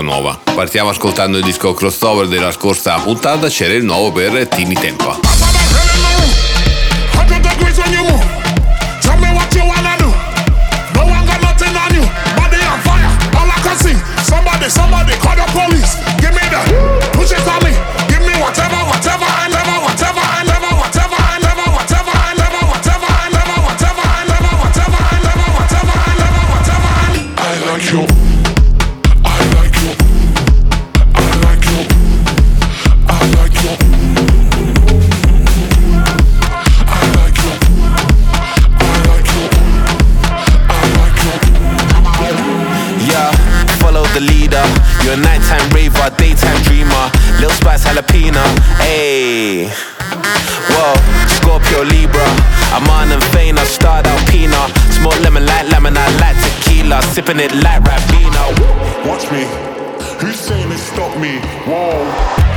nuova. Partiamo ascoltando il disco crossover della scorsa puntata, c'era il nuovo per Tini Tempa. 100 degrees Spice jalapeno, ayy. Whoa, Scorpio Libra. I'm on and faint, I start out. Smoke lemon like lemon, I like tequila. Sipping it like Rabina. Watch me. Who's saying it stop me? Whoa.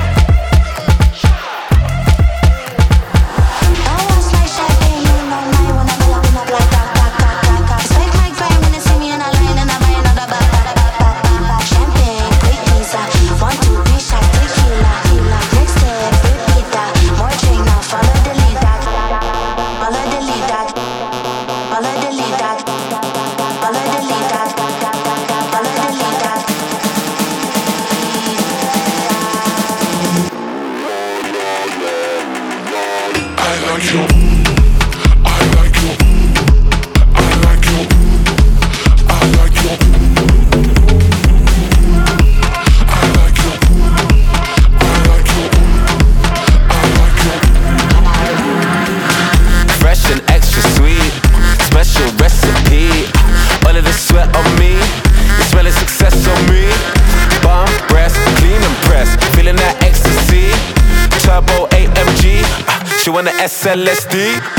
SLSD.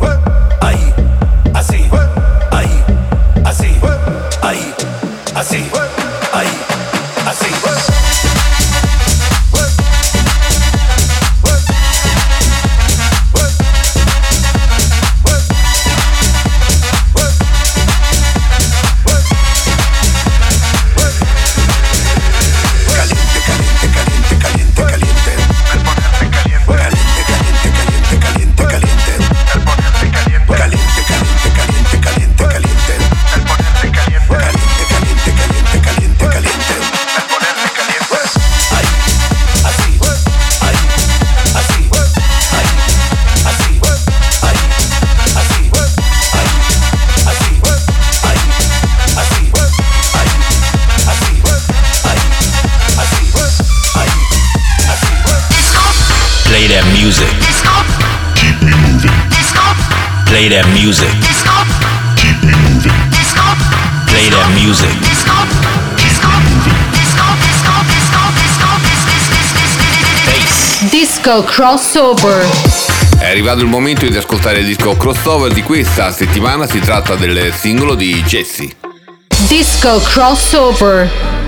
What? disco crossover. È arrivato il momento di ascoltare il disco crossover di questa settimana, si tratta del singolo di Jesse. Disco crossover.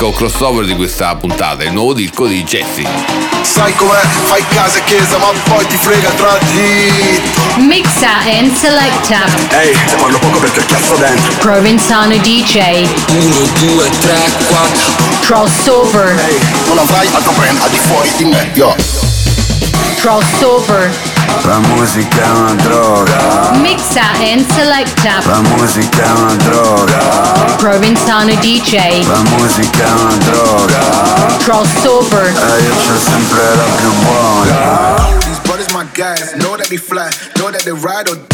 disco crossover di questa puntata, il nuovo disco di Jesse. Sai com'è? Fai casa e chiesa, ma poi ti frega tra di. Mixa and selecta. Ehi, hey, se parlo poco perché ho dentro. Provenzano DJ. 1, 2, 3, 4. Crossover. Ehi, hey, non avrai altro brand al di fuori di me, yo. Crossover. La musica è una droga. Mixa and selecta. La musica è una droga. Provinzano DJ. La musica è una droga. Crossover. E eh, io c'ho sempre la più buona. These brothers my guys, know that they fly, know that they ride or die.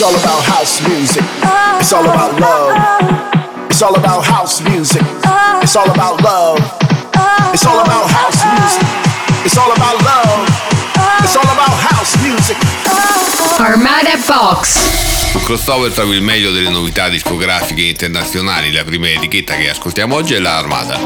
It's all about house music. It's all about love. It's all about house music. It's all about love. It's all about house music. It's all about love. It's all about house music. Armada Box. Sul crossover trovi il meglio delle novità discografiche internazionali. La prima etichetta che ascoltiamo oggi è la Armada.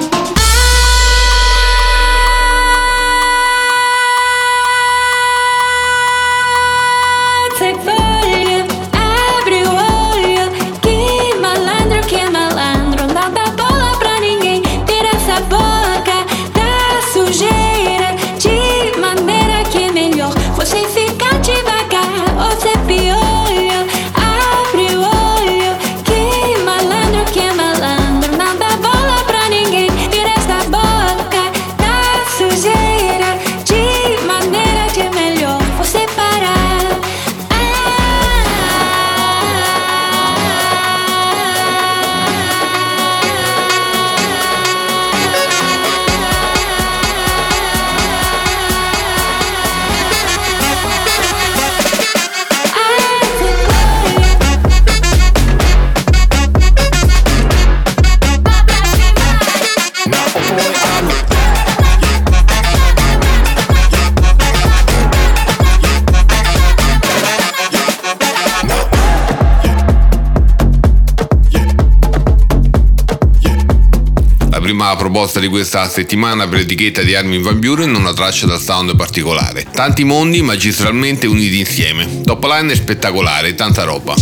Prima proposta di questa settimana per l'etichetta di Armin Van Buren una traccia dal sound particolare. Tanti mondi magistralmente uniti insieme. Top line spettacolare, tanta roba.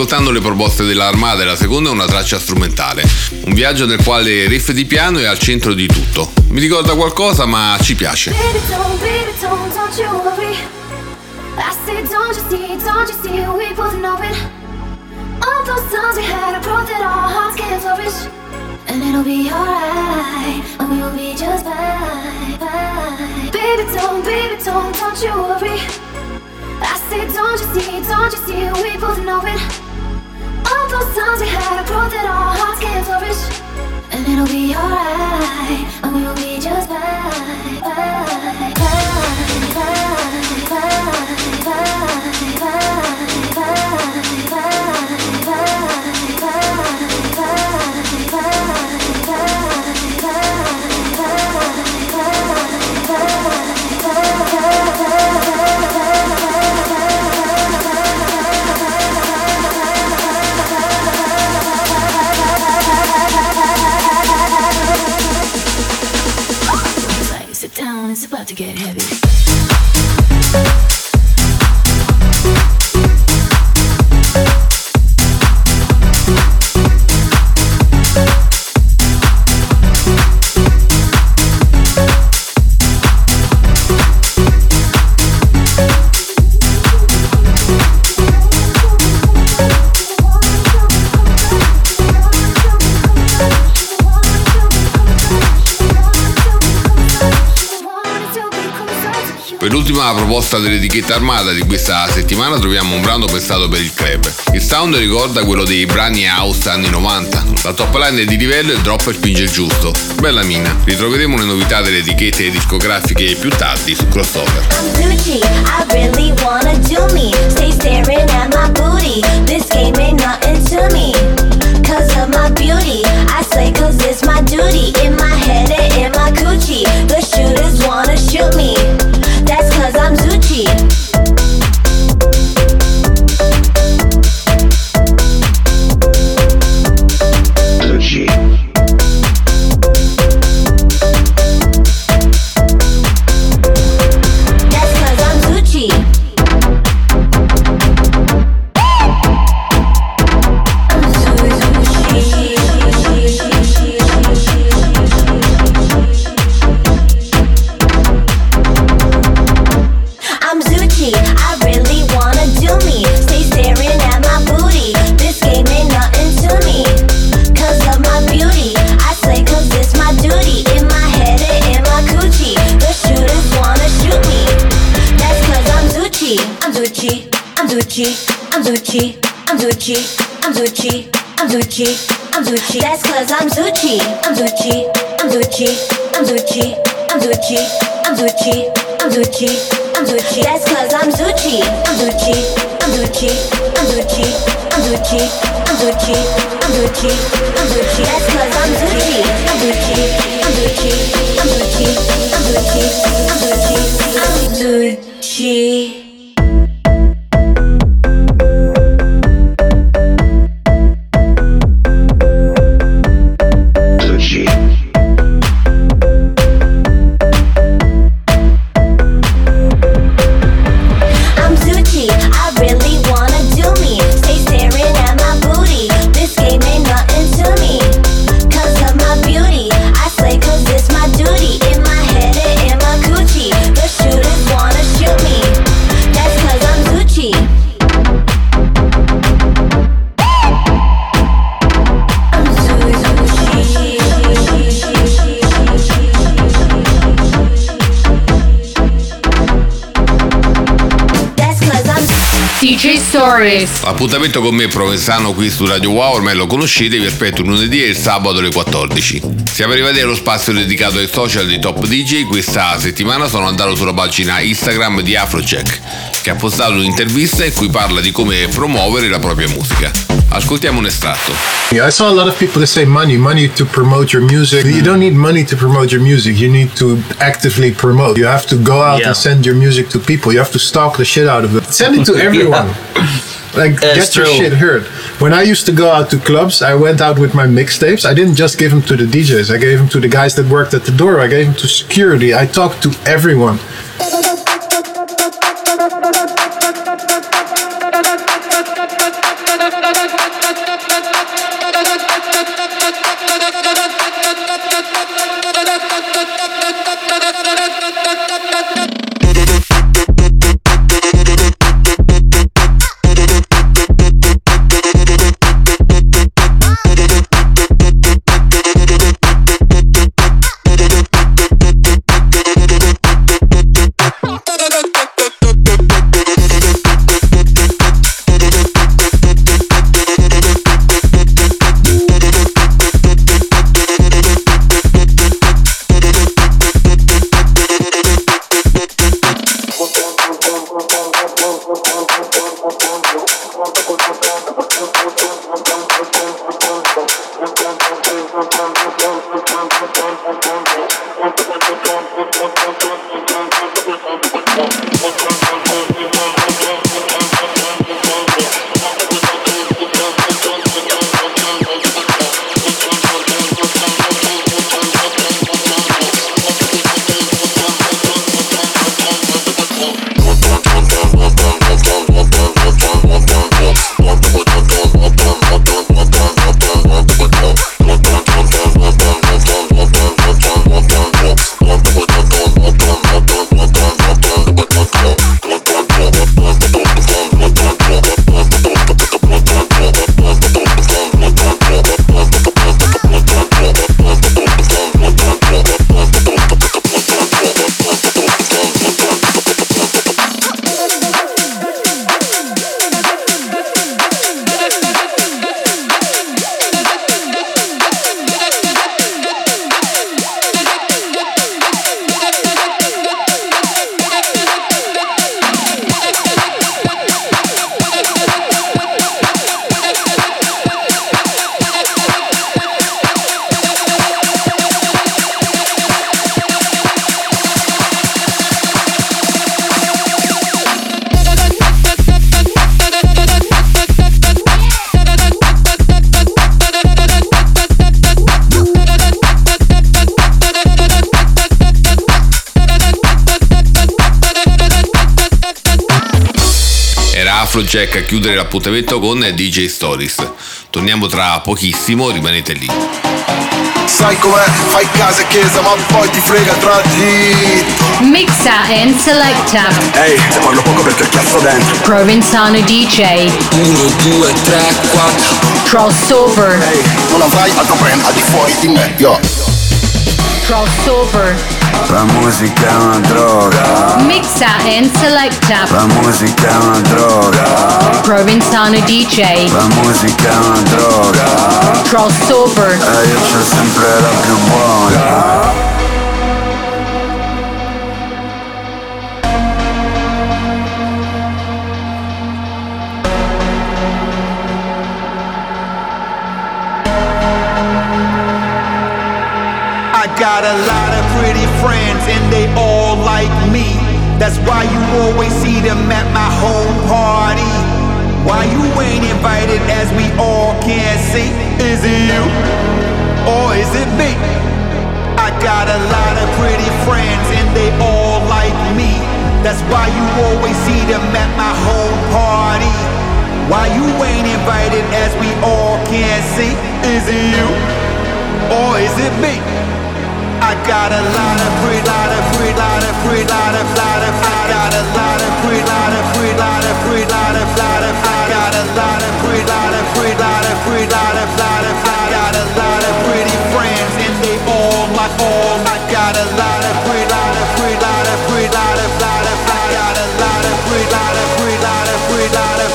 Ascoltando le proposte dell'Armada e la seconda è una traccia strumentale. Un viaggio nel quale il riff di piano è al centro di tutto. Mi ricorda qualcosa ma ci piace. And it'll be alright, and we'll be just fine, fine. Baby, don't, baby, don't, don't you worry. I said, don't you see, don't you see, we both know it. All those times we had a growth that our hearts can flourish. And it'll be alright, and we'll be just fine. fine, fine, fine, fine, fine, fine, fine. It's about to get heavy. ultima proposta dell'etichetta armata di questa settimana troviamo un brano pensato per il club. Il sound ricorda quello dei brani house anni 90. La top line è di livello e il drop spinge il giusto. Bella mina. Ritroveremo le novità delle etichette discografiche più tardi su Crossover. The shooters wanna shoot me. Team. Gucci, I'm Gucci. That's cause I'm Gucci, I'm Gucci, I'm Gucci, I'm Gucci, I'm Gucci, I'm Gucci, I'm Gucci, I'm Gucci. That's cause I'm Gucci, I'm Gucci, I'm Gucci, I'm Gucci, I'm Gucci, I'm Gucci, I'm Gucci, I'm Gucci. That's cause I'm Gucci, I'm Gucci, I'm Gucci, I'm Gucci, I'm Gucci, I'm Gucci, I'm Gucci, DJ Stories. L'appuntamento con me Provenzano qui su Radio Wow ormai lo conoscete, vi aspetto lunedì e il sabato alle 14. Siamo arrivati allo spazio dedicato ai social di Top DJ, questa settimana sono andato sulla pagina Instagram di Afrocheck, che ha postato un'intervista in cui parla di come promuovere la propria musica. Ascoltiamo un estratto. Yeah, I saw a lot of people that say money, money to promote your music. You don't need money to promote your music. You need to actively promote. You have to go out Yeah. and send your music to people. You have to stalk the shit out of it. Send it to everyone. Like That's get your shit heard. When I used to go out to clubs, I went out with my mixtapes. I didn't just give them to the DJs. I gave them to the guys that worked at the door. I gave them to security. I talked to everyone. A chiudere l'appuntamento con DJ Stories. Torniamo tra pochissimo, rimanete lì. Sai com'è, fai casa e chiesa ma poi ti frega tra di Mixa and selecta. Ehi, te parlo poco perché cazzo dentro Provenzano DJ. 1, 2, 3, 4 Crossover. Ehi, non avrai altro brand al di fuori di me, yo Crossover. La musica è una droga Mixa and selecta. La musica è una droga Provenzano DJ. La musica è una droga Crossover. E io c'ho sempre la più buona I got a lot of pretty friends and they all like me. That's why you always see them at my home party. Why you ain't invited as we all can see? Is it you or is it me? I got a lot of pretty friends and they all like me. That's why you always see them at my home party. Why you ain't invited as we all can see? Is it you or is it me? I got a lot of free, lot of free, lot of free, lot of, lot of, I got a lot of free, lot of free, lot of free, lot of, lot of, I got a lot of pretty friends and they all my all. I got a lot of free, lot of free, lot of free, lot of, lot of, I got a lot of free, lot of free, lot of free, lot of,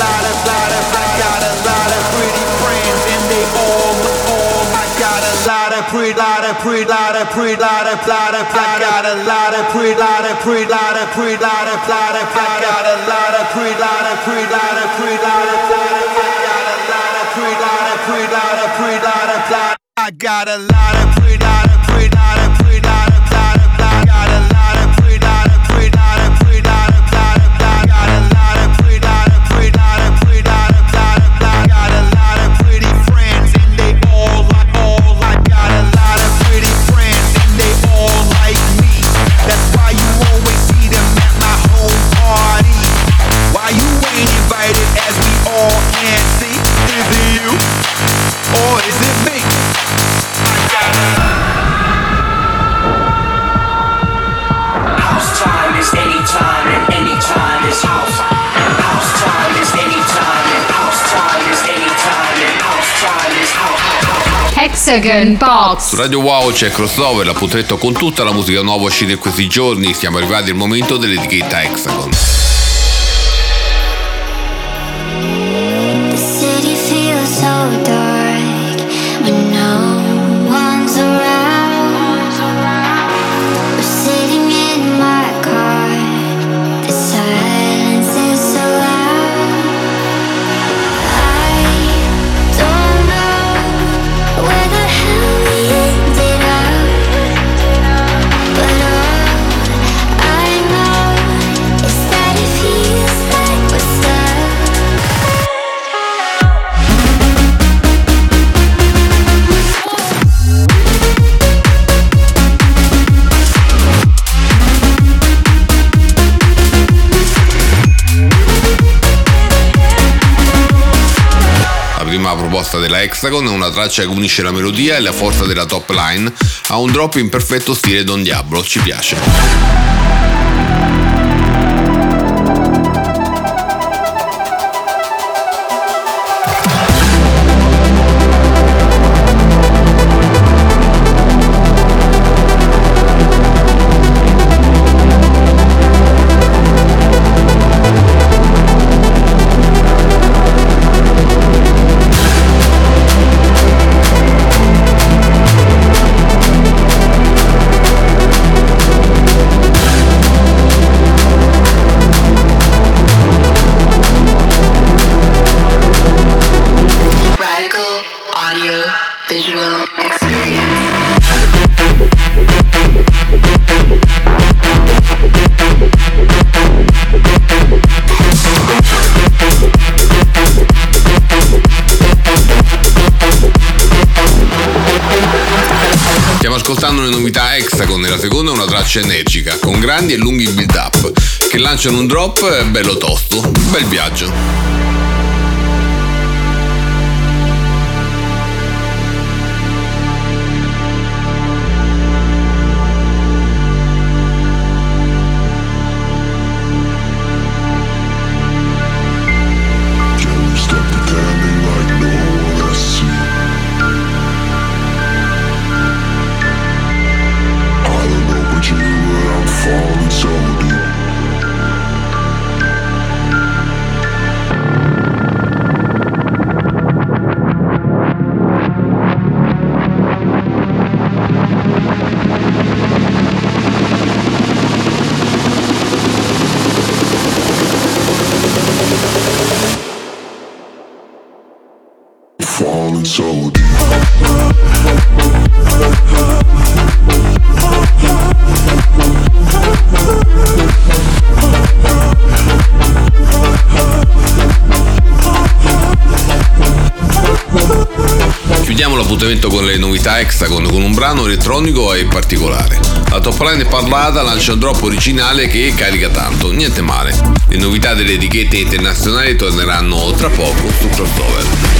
lot of, of pre, lot of pre, lot of, lot of, I got a lot of pre, lot of pre, lot of pre, lot of, lot of, I got a lot of pre, lot of pre, lot of pre, lot of, lot of, I got a lot of pre, lot of pre, lot of pre, lot of, lot. I got a lot of pre, lot of pre, lot of Hexagon Box. Su Radio Wow c'è Crossover, l'appuntamento con tutta la musica nuova uscita in questi giorni. Siamo arrivati al momento dell'etichetta Hexagon. Proposta della Hexagon una traccia che unisce la melodia e la forza della top line a un drop in perfetto stile Don Diablo, ci piace. Traccia energica, con grandi e lunghi build up, che lanciano un drop bello tosto, bel viaggio. Chiudiamo l'appuntamento con le novità Hexagon con un brano elettronico e particolare. La top line parlata lancia un drop originale che carica tanto, niente male. Le novità delle etichette internazionali torneranno tra poco su Crossover.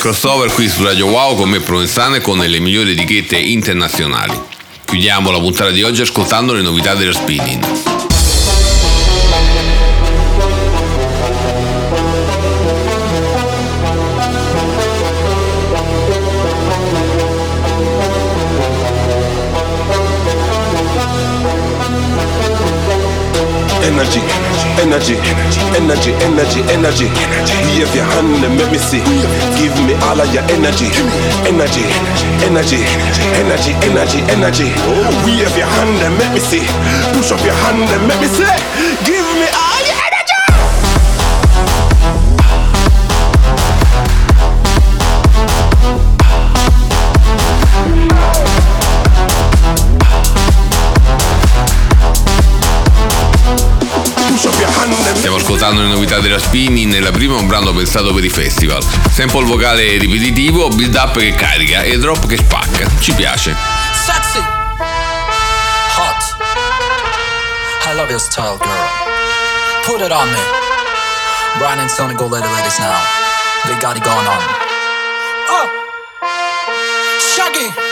Crossover qui su Radio Wow con me Provenzane con le migliori etichette internazionali. Chiudiamo la puntata di oggi ascoltando le novità dello spinning. Energy, energy, energy, energy. Wave your hand and make me see. Give me all of your energy, energy, energy, energy, energy, energy. Wave your hand and make me see. Push up your hand and make me see. Votando le novità della Spinning, nella prima un brano pensato per i festival. Sample vocale ripetitivo, build up che carica e drop che spacca. Ci piace. Sexy. Hot. I love your style, girl. Put it on me. Brian and Sony go let ladies now. They got it going on. Oh. Shaggy.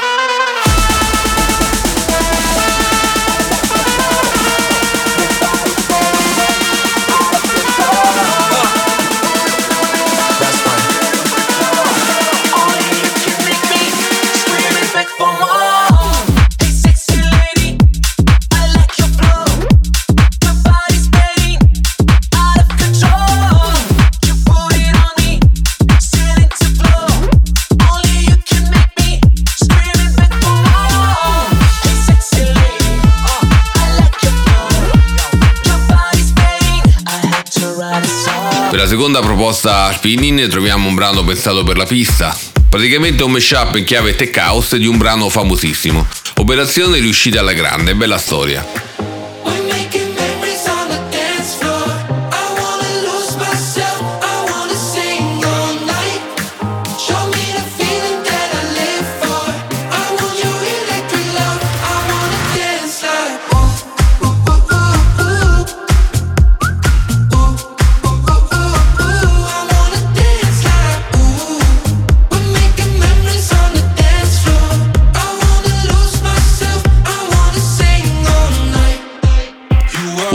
Seconda proposta Spinning troviamo un brano pensato per la pista. Praticamente un mashup in chiave tech house di un brano famosissimo. Operazione riuscita alla grande, bella storia.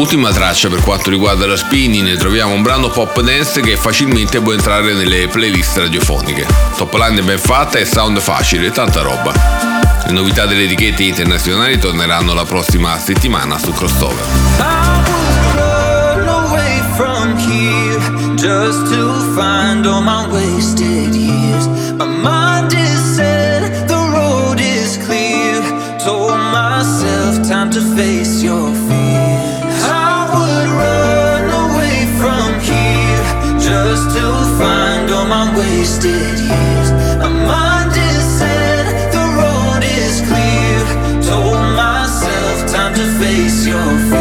Ultima traccia per quanto riguarda la spinning, ne troviamo un brano pop dance che facilmente può entrare nelle playlist radiofoniche. Top line ben fatta e sound facile, tanta roba. Le novità delle etichette internazionali torneranno la prossima settimana su Crossover. just time to face to find all my wasted years. My mind is set, the road is clear. Told myself time to face your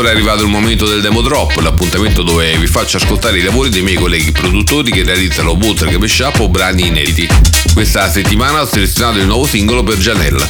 Crossover è arrivato il momento del demo drop, l'appuntamento dove vi faccio ascoltare i lavori dei miei colleghi produttori che realizzano bootleg, mashup o brani inediti. Questa settimana ho selezionato il nuovo singolo per Janelle.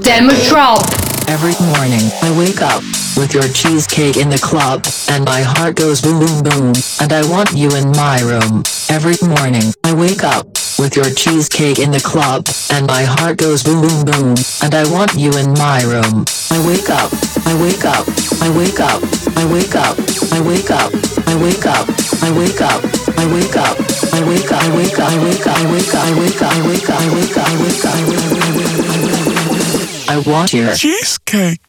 Demo drop. Every morning, I wake up with your cheesecake in the club, and my heart goes boom boom boom, and I want you in my room. Every morning, I wake up with your cheesecake in the club, and my heart goes boom boom boom, and I want you in my room. I wake up, I wake up, I wake up, I wake up, I wake up, I wake up, I wake up, I wake up, I wake up, I wake up, I wake up, I wake up, I wake up, I wake up, I wake up, I wake up, I wake up, I want your cheesecake.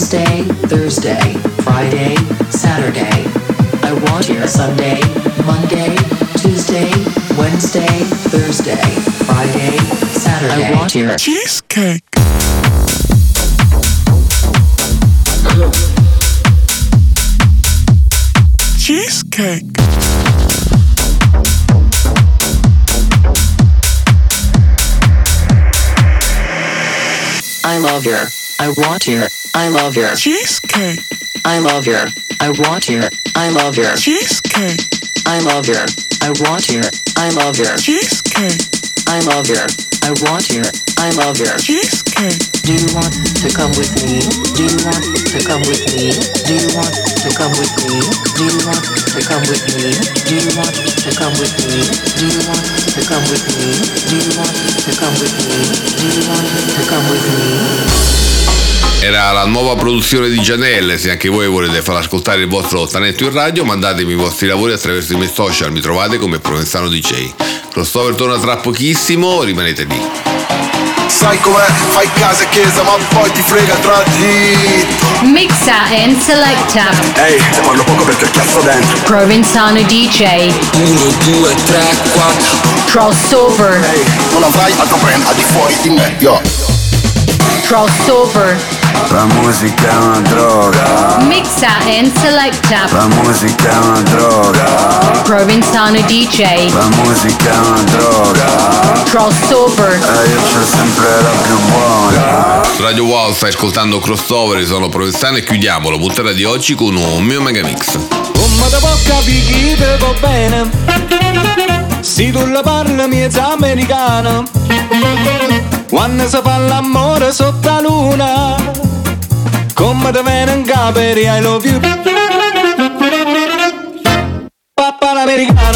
Wednesday, Thursday, Friday, Saturday. I want your Sunday, Monday, Tuesday, Wednesday, Thursday, Friday, Saturday. I want your cheesecake. Cheesecake. I love your. I want your. I love your cheesecake. I love your. I want your. I love your cheesecake. I love your. I want your. I love your cheesecake. I love your. I want your. I love your cheesecake. Do you want to come with me? Do you want to come with me? Do you want to come with me? Do you want to come with me? Do you want to come with me? Do you want to come with me? Do you want to come with me? Do you want to come with me? Era la nuova produzione di Janelle, se anche voi volete far ascoltare il vostro talento in radio mandatemi i vostri lavori attraverso i miei social, mi trovate come Provenzano DJ. Crossover torna tra pochissimo, rimanete lì. Sai com'è, fai casa e chiesa ma poi ti frega tra di Mixa and selecta. Ehi, se parlo poco perché cazzo dentro Provenzano DJ. 1, 2, 3, 4 Crossover. Ehi, non avrai altro brand al di fuori di me, yo Crossover. La musica è una droga. Mixa and selecta. La musica è una droga. Provenzano DJ. La musica è una droga. Crossover. E io c'ho sempre la più buona. Su Radio Wow stai ascoltando Crossover, sono Provenzano e chiudiamo la puntata di oggi con un mio megamix. Come te può capire chi te va bene Se tu la parli miezza americana Quando si fa l'amore sotto la luna come the man and God, I love you. Papa l'americano.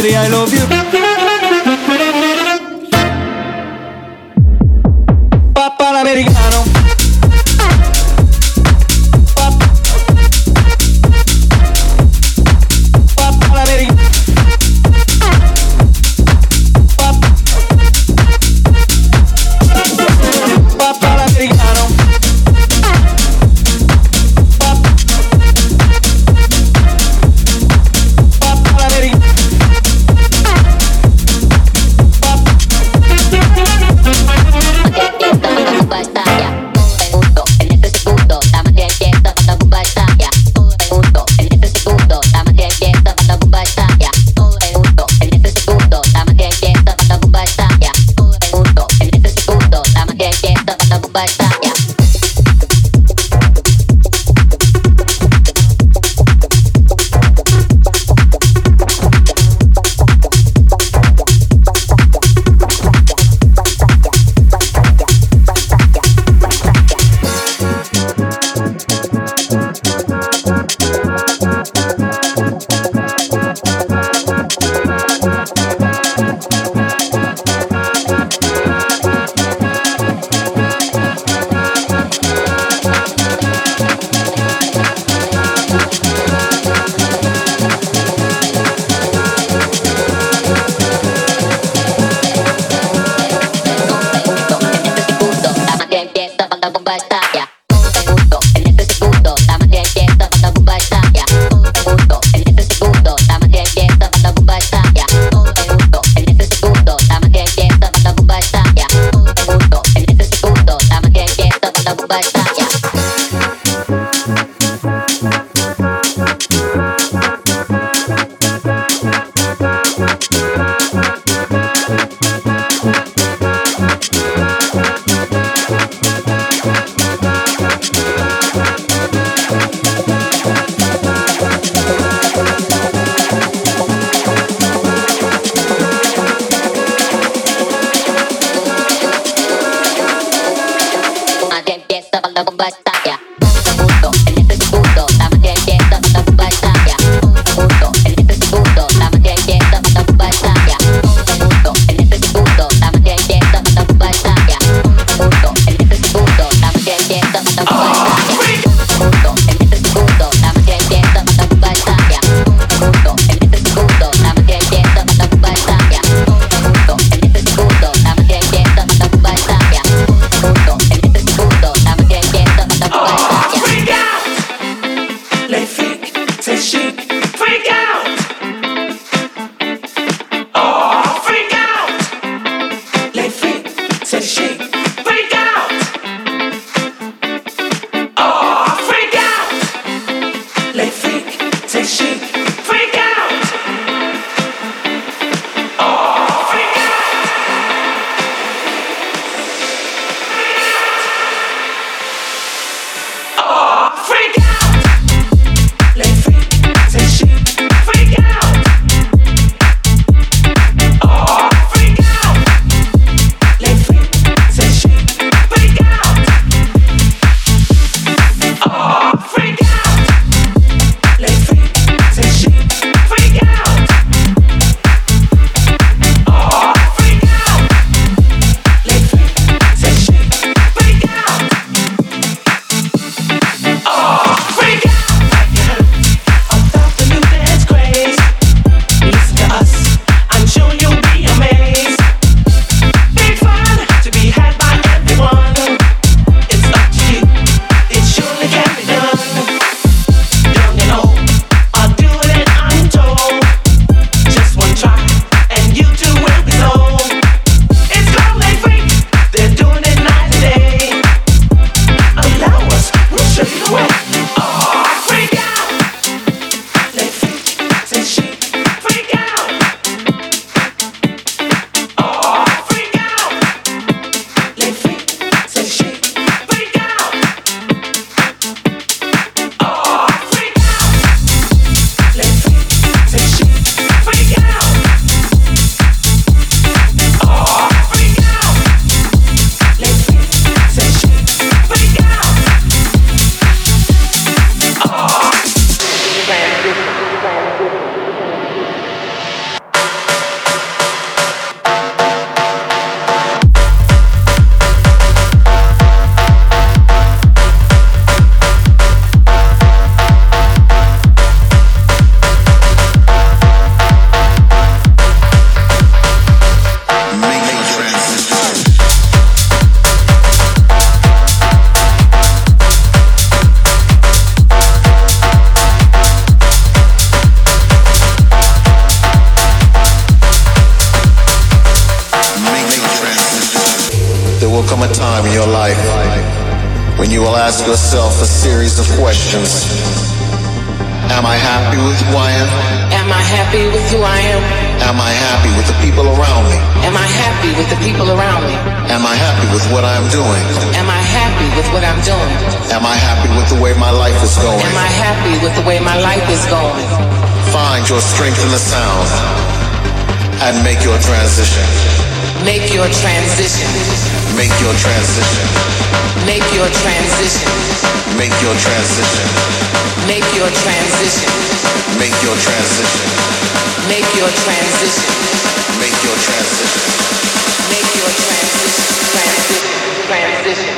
Baby, I love you. with the people around me? Am I happy with what I'm doing? Am I happy with what I'm doing? Am I happy with the way my life is going? Am I happy with the way my life is going? Find your strength in the sound and make your transition. Make your transition. Make your transition. Make your transition. Make your transition. Make your transition. Make your transition. Make your transition. Make your transition. Make your transition. Transition. Transition.